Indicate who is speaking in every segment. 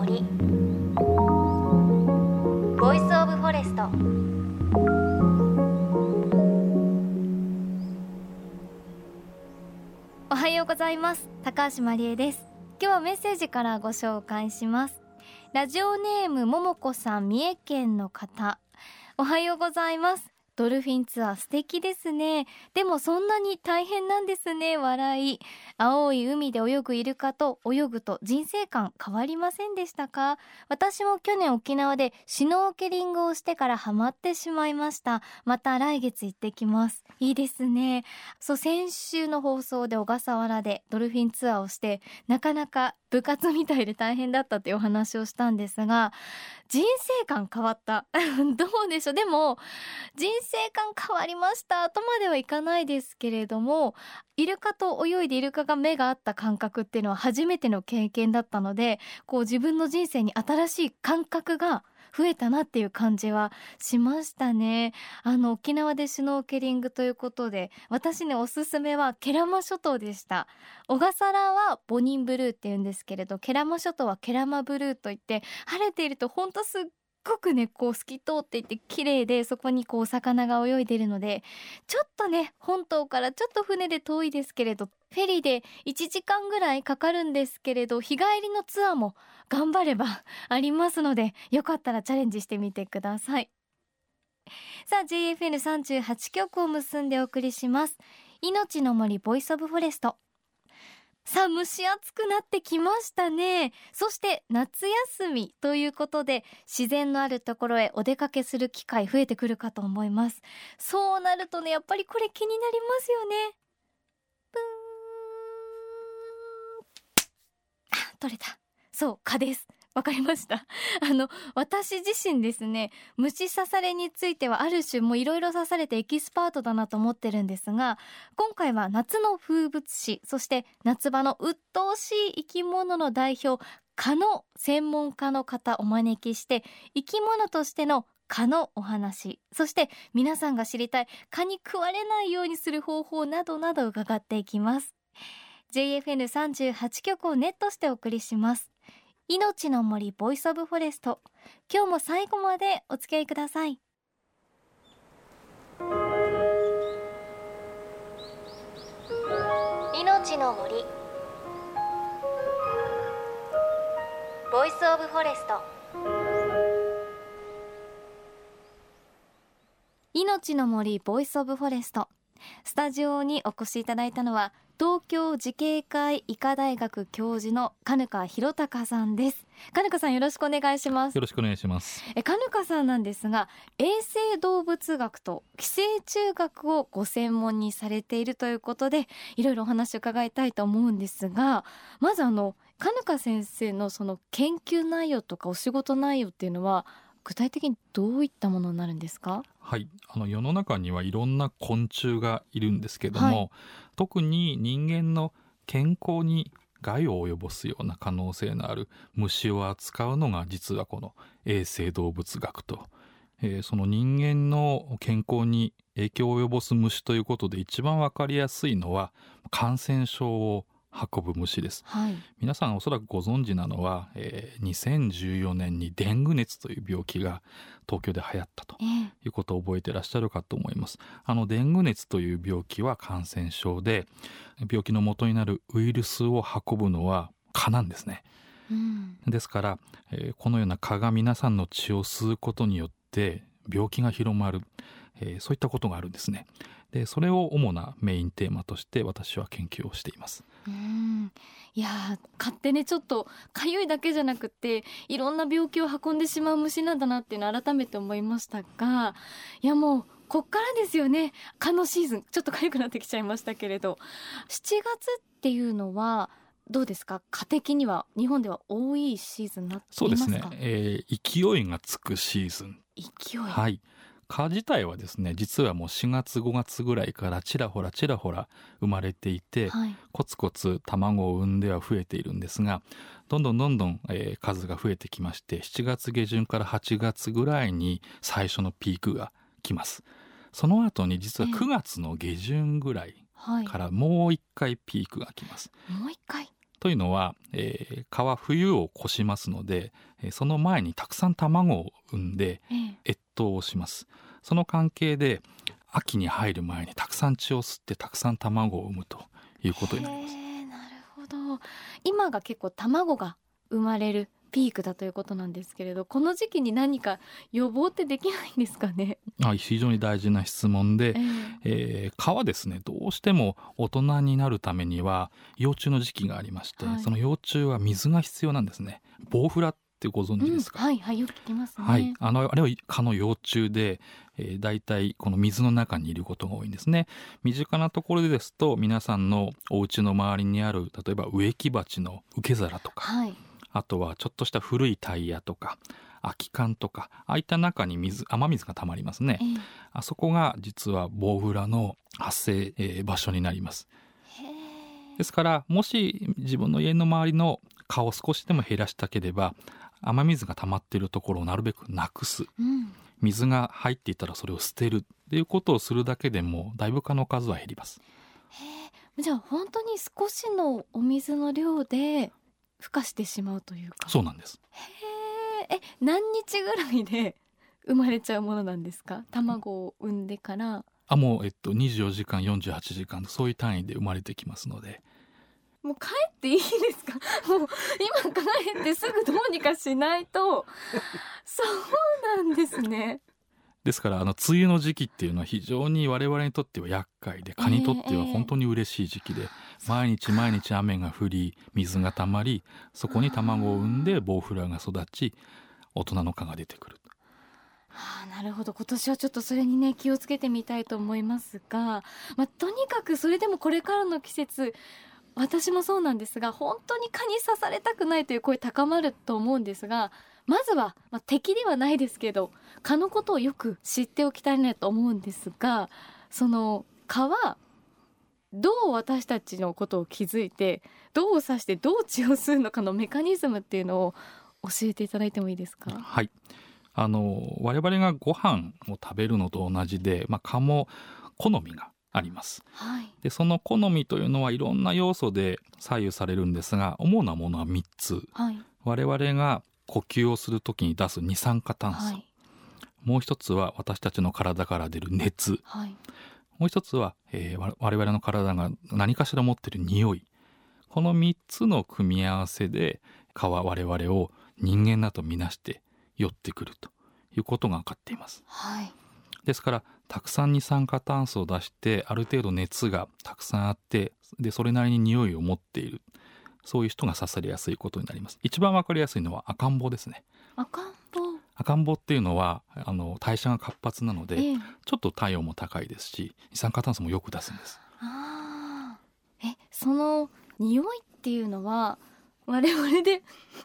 Speaker 1: 森。 Voice of Forest おはようございます。高橋真理恵です。今日はメッセージからご紹介します。ラジオネームももこさん三重県の方。おはようございます。ドルフィンツアー素敵ですね。でもそんなに大変なんですね。笑い。青い海で泳ぐイルカと泳ぐと人生観変わりませんでしたか？私も去年沖縄でシュノーケリングをしてからハマってしまいました。また来月行ってきます。いいですね。そう先週の放送で小笠原でドルフィンツアーをしてなかなか部活みたいで大変だったっていうお話をしたんですが人生観変わった。どうでしょう。でも人生観変わりましたとまではいかないですけれどもイルカと泳いでイルカが目が合った感覚っていうのは初めての経験だったのでこう自分の人生に新しい感覚が増えたなっていう感じはしましたね。あの沖縄でシュノーケリングということで私ねおすすめはケラマ諸島でした。小笠原はボニンブルーって言うんですけれどケラマ諸島はケラマブルーといって晴れているとほんとすっごくねこう透き通っていて綺麗でそこにこう魚が泳いでるのでちょっとね本島からちょっと船で遠いですけれどフェリーで1時間ぐらいかかるんですけれど日帰りのツアーも頑張れば ありますのでよかったらチャレンジしてみてください。さあ JFN38 局を結んでお送りします。命の森 Voice of Forest。さあ蒸し暑くなってきましたね。そして夏休みということで自然のあるところへお出かけする機会増えてくるかと思います。そうなるとねやっぱりこれ気になりますよね。取れた。そう蚊です。わかりました。あの私自身ですね虫刺されについてはある種もいろいろ刺されてエキスパートだなと思ってるんですが今回は夏の風物詩そして夏場の鬱陶しい生き物の代表蚊の専門家の方お招きして生き物としての蚊のお話そして皆さんが知りたい蚊に食われないようにする方法などなど伺っていきます。JFN38 局をネットしてお送りします。命の森 Voice of Forest。今日も最後までお付き合いください。命の森Voice of Forest。命の森 Voice of Forest スタジオにお越しいただいたのは東京慈恵会医科大学教授の嘉糠洋陸さんです。嘉糠さんよろしくお願いします。
Speaker 2: よろしくお願いします。
Speaker 1: え嘉糠さんなんですが衛生動物学と寄生虫学をご専門にされているということでいろいろお話を伺いたいと思うんですがまずあの金川先生のその研究内容とかお仕事内容っていうのは具体的にどういったものになるんですか？
Speaker 2: はい。あの世の中にはいろんな昆虫がいるんですけども、はい、特に人間の健康に害を及ぼすような可能性のある虫を扱うのが実はこの衛生動物学と、えー、その人間の健康に影響を及ぼす虫ということで一番わかりやすいのは感染症を運ぶ虫です、はい、皆さんおそらくご存知なのは、えー、2014年にデング熱という病気が東京で流行ったということを覚えてらっしゃるかと思います、あのデング熱という病気は感染症で病気の元になるウイルスを運ぶのは蚊なんですね、うん、ですから、えー、このような蚊が皆さんの血を吸うことによって病気が広まる、えー、そういったことがあるんですねでそれを主なメインテーマとして私は研究をしています。
Speaker 1: うん。いや勝手ねちょっと痒いだけじゃなくていろんな病気を運んでしまう虫なんだなっていうのを改めて思いましたがいやもうこっからですよね。蚊のシーズンちょっと痒くなってきちゃいましたけれど。7月っていうのはどうですか？蚊的には日本では多いシーズンになっていますか？そうですね、
Speaker 2: えー、勢いがつくシーズン。
Speaker 1: 勢い。
Speaker 2: はい蚊自体はですね実はもう4月5月ぐらいからちらほらちらほら生まれていて、はい、コツコツ卵を産んでは増えているんですがどんどんどんどん、えー、数が増えてきまして7月下旬から8月ぐらいに最初のピークが来ます。その後に実は9月の下旬ぐらいからもう一回ピークが来ます。
Speaker 1: もう一回？
Speaker 2: というのは、えー、蚊は冬を越しますので、えー、その前にたくさん卵を産んで越冬をします。その関係で秋に入る前にたくさん血を吸ってたくさん卵を産むということになります。
Speaker 1: なるほど。今が結構卵が生まれるピークだということなんですけれどこの時期に何か予防ってできないんですかね？
Speaker 2: あ非常に大事な質問で、えー、えー、蚊はですねどうしても大人になるためには幼虫の時期がありまして、はい、その幼虫は水が必要なんですね。ボウフラってご存知ですか、
Speaker 1: うん、はいはいよく聞きますね。
Speaker 2: はい。あのあれは蚊の幼虫でえー、大体この水の中にいることが多いんですね。身近なところでですと皆さんのお家の周りにある例えば植木鉢の受け皿とか、はい、あとはちょっとした古いタイヤとか空き缶とかああいった中に水雨水がたまりますね、えー、あそこが実はボウフラの発生、えー、場所になります。ですからもし自分の家の周りの蚊を少しでも減らしたければ雨水が溜まっているところをなるべくなくす、うん、水が入っていたらそれを捨てるっていうことをするだけでもだいぶ蚊の数は減ります。
Speaker 1: じゃあ本当に少しのお水の量で孵化してしまうというか。
Speaker 2: そうなんです。
Speaker 1: へえ。何日ぐらいで生まれちゃうものなんですか？卵を産んでから。
Speaker 2: あもう、えっと、24時間48時間そういう単位で生まれてきますので
Speaker 1: もう帰っていいですか？もう今帰ってすぐどうにかしないと。そうなんですね。
Speaker 2: ですからあの梅雨の時期っていうのは非常に我々にとっては厄介で蚊にとっては本当に嬉しい時期で、毎日毎日雨が降り水がたまりそこに卵を産んでボウフラが育ち大人の蚊が出てくる。
Speaker 1: はあ、なるほど。今年はちょっとそれにね気をつけてみたいと思いますが、まあ、とにかくそれでもこれからの季節私もそうなんですが本当に蚊に刺されたくないという声高まると思うんですがまずは、まあ、敵ではないですけど蚊のことをよく知っておきたいなと思うんですがその蚊はどう私たちのことを気づいてどう刺してどう血を吸うのかのメカニズムっていうのを教えていただいてもいいですか？
Speaker 2: はい。あの我々がご飯を食べるのと同じで、まあ、蚊も好みがあります、はい、でその好みというのはいろんな要素で左右されるんですが主なものは3つ、はい、我々が呼吸をする時に出す二酸化炭素、はい、もう一つは私たちの体から出る熱、はい、もう一つは、えー、我々の体が何かしら持ってる匂い。この3つの組み合わせで蚊は我々を人間だとみなして寄ってくるということが分かっています。はい、ですからたくさん二酸化炭素を出してある程度熱がたくさんあってでそれなりに匂いを持っている。そういう人が刺されやすいことになります。一番わかりやすいのは赤ん坊ですね。
Speaker 1: 赤ん坊。
Speaker 2: 赤ん坊っていうのはあの代謝が活発なので、ええ、ちょっと体温も高いですし二酸化炭素もよく出すんです。
Speaker 1: あえその匂いっていうのは我々でっ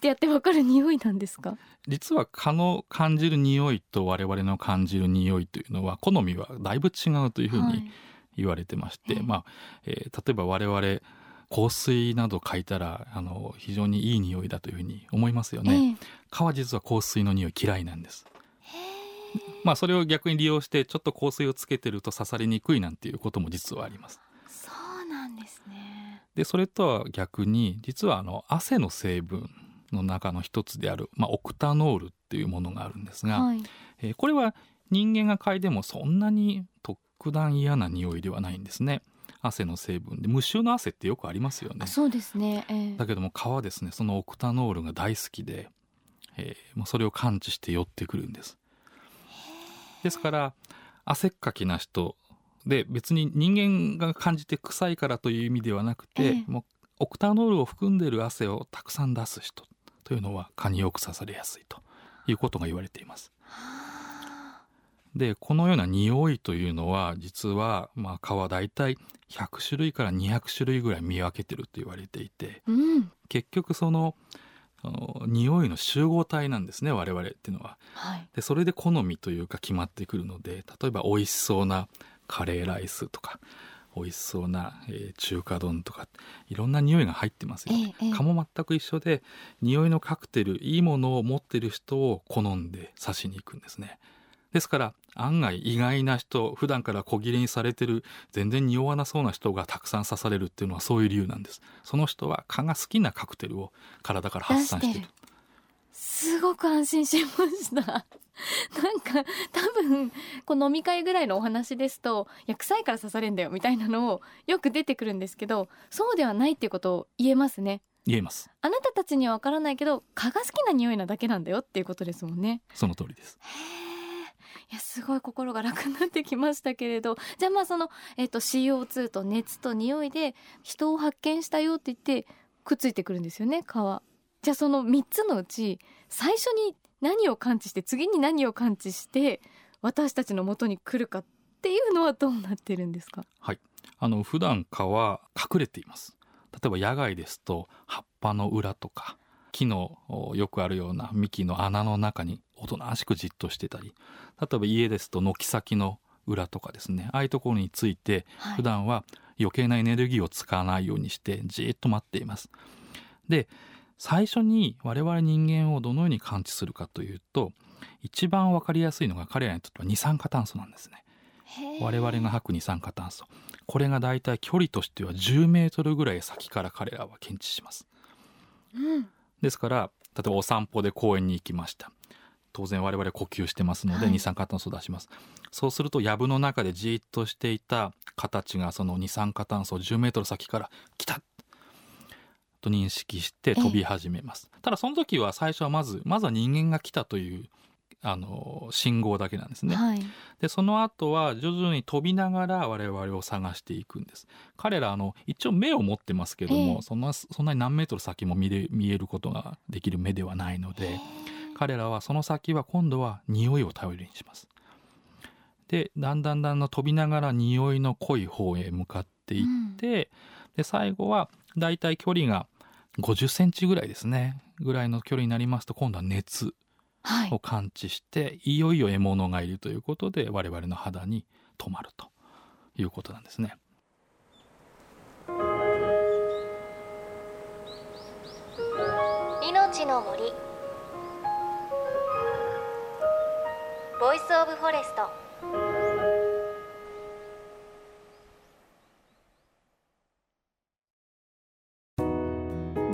Speaker 1: てやってわかる匂いなんですか？
Speaker 2: 実は蚊の感じる匂いと我々の感じる匂いというのは好みはだいぶ違うというふうに言われてまして、はい、まあ、えー、例えば我々香水など嗅いたらあの非常にいい匂いだというふうに思いますよね、え蚊は実は香水の匂い嫌いなんです。まあそれを逆に利用してちょっと香水をつけてると刺さりにくいなんていうことも実はあります
Speaker 1: ですね。
Speaker 2: でそれとは逆に実はあの汗の成分の中の一つである、まあ、オクタノールっていうものがあるんですが、はい、えー、これは人間が嗅いでもそんなに特段嫌な匂いではないんですね。汗の成分で無臭の汗ってよくありますよね。
Speaker 1: そうですね、えー、
Speaker 2: だけども蚊はですねそのオクタノールが大好きで、えー、もうそれを感知して寄ってくるんです。ですから汗っかきな人で別に人間が感じて臭いからという意味ではなくて、えー、もうオクタノールを含んでいる汗をたくさん出す人というのは蚊によく刺されやすいということが言われています。でこのような匂いというのは実は、まあ、蚊は大体100種類から200種類ぐらい見分けてると言われていて、うん、結局その匂いの集合体なんですね我々っていうのは。はい、でそれで好みというか決まってくるので例えば美味しそうなカレーライスとか美味しそうな、えー、中華丼とかいろんな匂いが入ってますよ。ね、ええ、蚊も全く一緒で匂いのカクテルいいものを持ってる人を好んで刺しに行くんですね。ですから案外意外な人普段から小切れにされてる全然匂わなそうな人がたくさん刺されるっていうのはそういう理由なんです。その人は蚊が好きなカクテルを体から発散してる
Speaker 1: すごく安心しました。なんか多分この飲み会ぐらいのお話ですといや臭いから刺されんだよみたいなのをよく出てくるんですけどそうではないっていうことを言えますね。
Speaker 2: 言えます。
Speaker 1: あなたたちにはわからないけど蚊が好きな匂いなだけなんだよっていうことですもんね。
Speaker 2: その通りです。
Speaker 1: いやすごい心が楽になってきましたけれど。じゃあまあその、えっと CO2 と熱と匂いで人を発見したよって言ってくっついてくるんですよね蚊はじゃあその3つのうち最初に何を感知して次に何を感知して私たちの元に来るかっていうのはどうなってるんですか？
Speaker 2: あの普段蚊は隠れています。例えば野外ですと葉っぱの裏とか木のおよくあるような幹の穴の中におとなしくじっとしてたり例えば家ですと軒先の裏とかですねああいうところについて
Speaker 1: はい。
Speaker 2: 普段は余計なエネルギーを使わないようにしてじーっと待っています。で最初に我々人間をどのように感知するかというと一番わかりやすいのが彼らにとっては二酸化炭素なんですね。我々が吐く二酸化炭素。これがだいたい距離としては10メートルぐらい先から彼らは検知します。
Speaker 1: うん。
Speaker 2: ですから例えばお散歩で公園に行きました。当然我々呼吸してますので
Speaker 1: はい。
Speaker 2: 二酸化炭素を出します、そうすると藪の中でじーっとしていた形がその二酸化炭素を10メートル先から来たと認識して飛び始めます。ただその時は最初はまずまずは人間が来たというあの信号だけなんですね、
Speaker 1: はい。
Speaker 2: でその後は徐々に飛びながら我々を探していくんです。彼らあの一応目を持ってますけども、
Speaker 1: ええ。
Speaker 2: そんなそんなに何メートル先も見れ見えることができる目ではないので彼らはその先は今度は匂いを頼りにします。でだんだんだんだん飛びながら匂いの濃い方へ向かっていって、で最後はだいたい距離が50センチぐらいですね。ぐらいの距離になりますと今度は熱
Speaker 1: はい。
Speaker 2: を感知していよいよ獲物がいるということで我々の肌に止まるということなんですね。
Speaker 1: 命の森。 Voice of Forest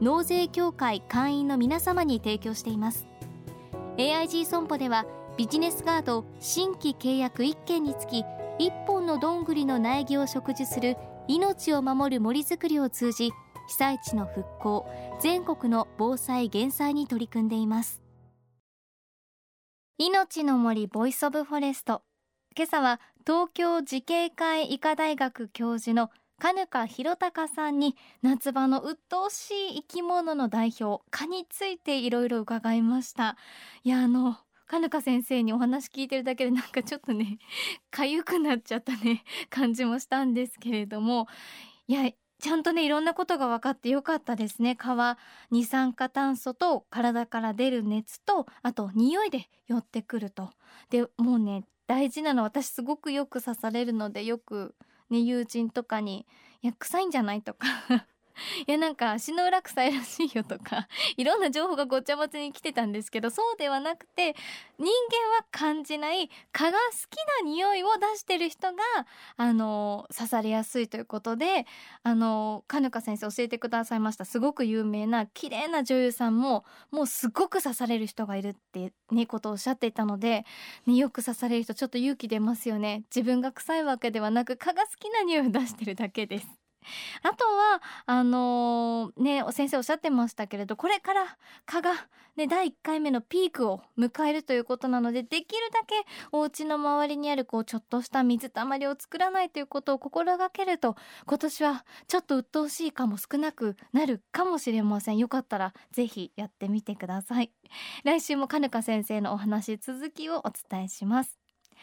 Speaker 1: 納税協会会員の皆様に提供しています。AIG 損保ではビジネスガード新規契約1件につき1本のどんぐりの苗木を植樹する命を守る森づくりを通じ被災地の復興全国の防災減災に取り組んでいます。命の森 Voice of Forest。今朝は東京慈恵会医科大学教授の金香弘隆さんに夏場の鬱陶しい生き物の代表蚊についていろいろ伺いました。いやあの金香先生にお話聞いてるだけでなんかちょっとね 痒くなっちゃったね感じもしたんですけれども。いやちゃんとねいろんなことが分かってよかったですね。蚊は二酸化炭素と体から出る熱とあと匂いで寄ってくると。でもうね大事なのは私すごくよく刺されるのでよくね友人とかに「いや臭いんじゃない?」とか いやなんか足の裏臭いらしいよとか いろんな情報がごちゃ混ぜに来てたんですけどそうではなくて人間は感じない蚊が好きな匂いを出してる人があの刺されやすいということであのかぬか先生教えてくださいました。すごく有名な綺麗な女優さんももうすごく刺される人がいるってねことをおっしゃっていたので、ね、よく刺される人ちょっと勇気出ますよね。自分が臭いわけではなく蚊が好きな匂いを出してるだけです。あとはあのーね先生おっしゃってましたけれどこれから蚊が、ね、第1回目のピークを迎えるということなのでできるだけお家の周りにあるこうちょっとした水たまりを作らないということを心がけると今年はちょっと鬱陶しいかも少なくなるかもしれません。よかったらぜひやってみてください。来週も嘉糠先生のお話続きをお伝えします。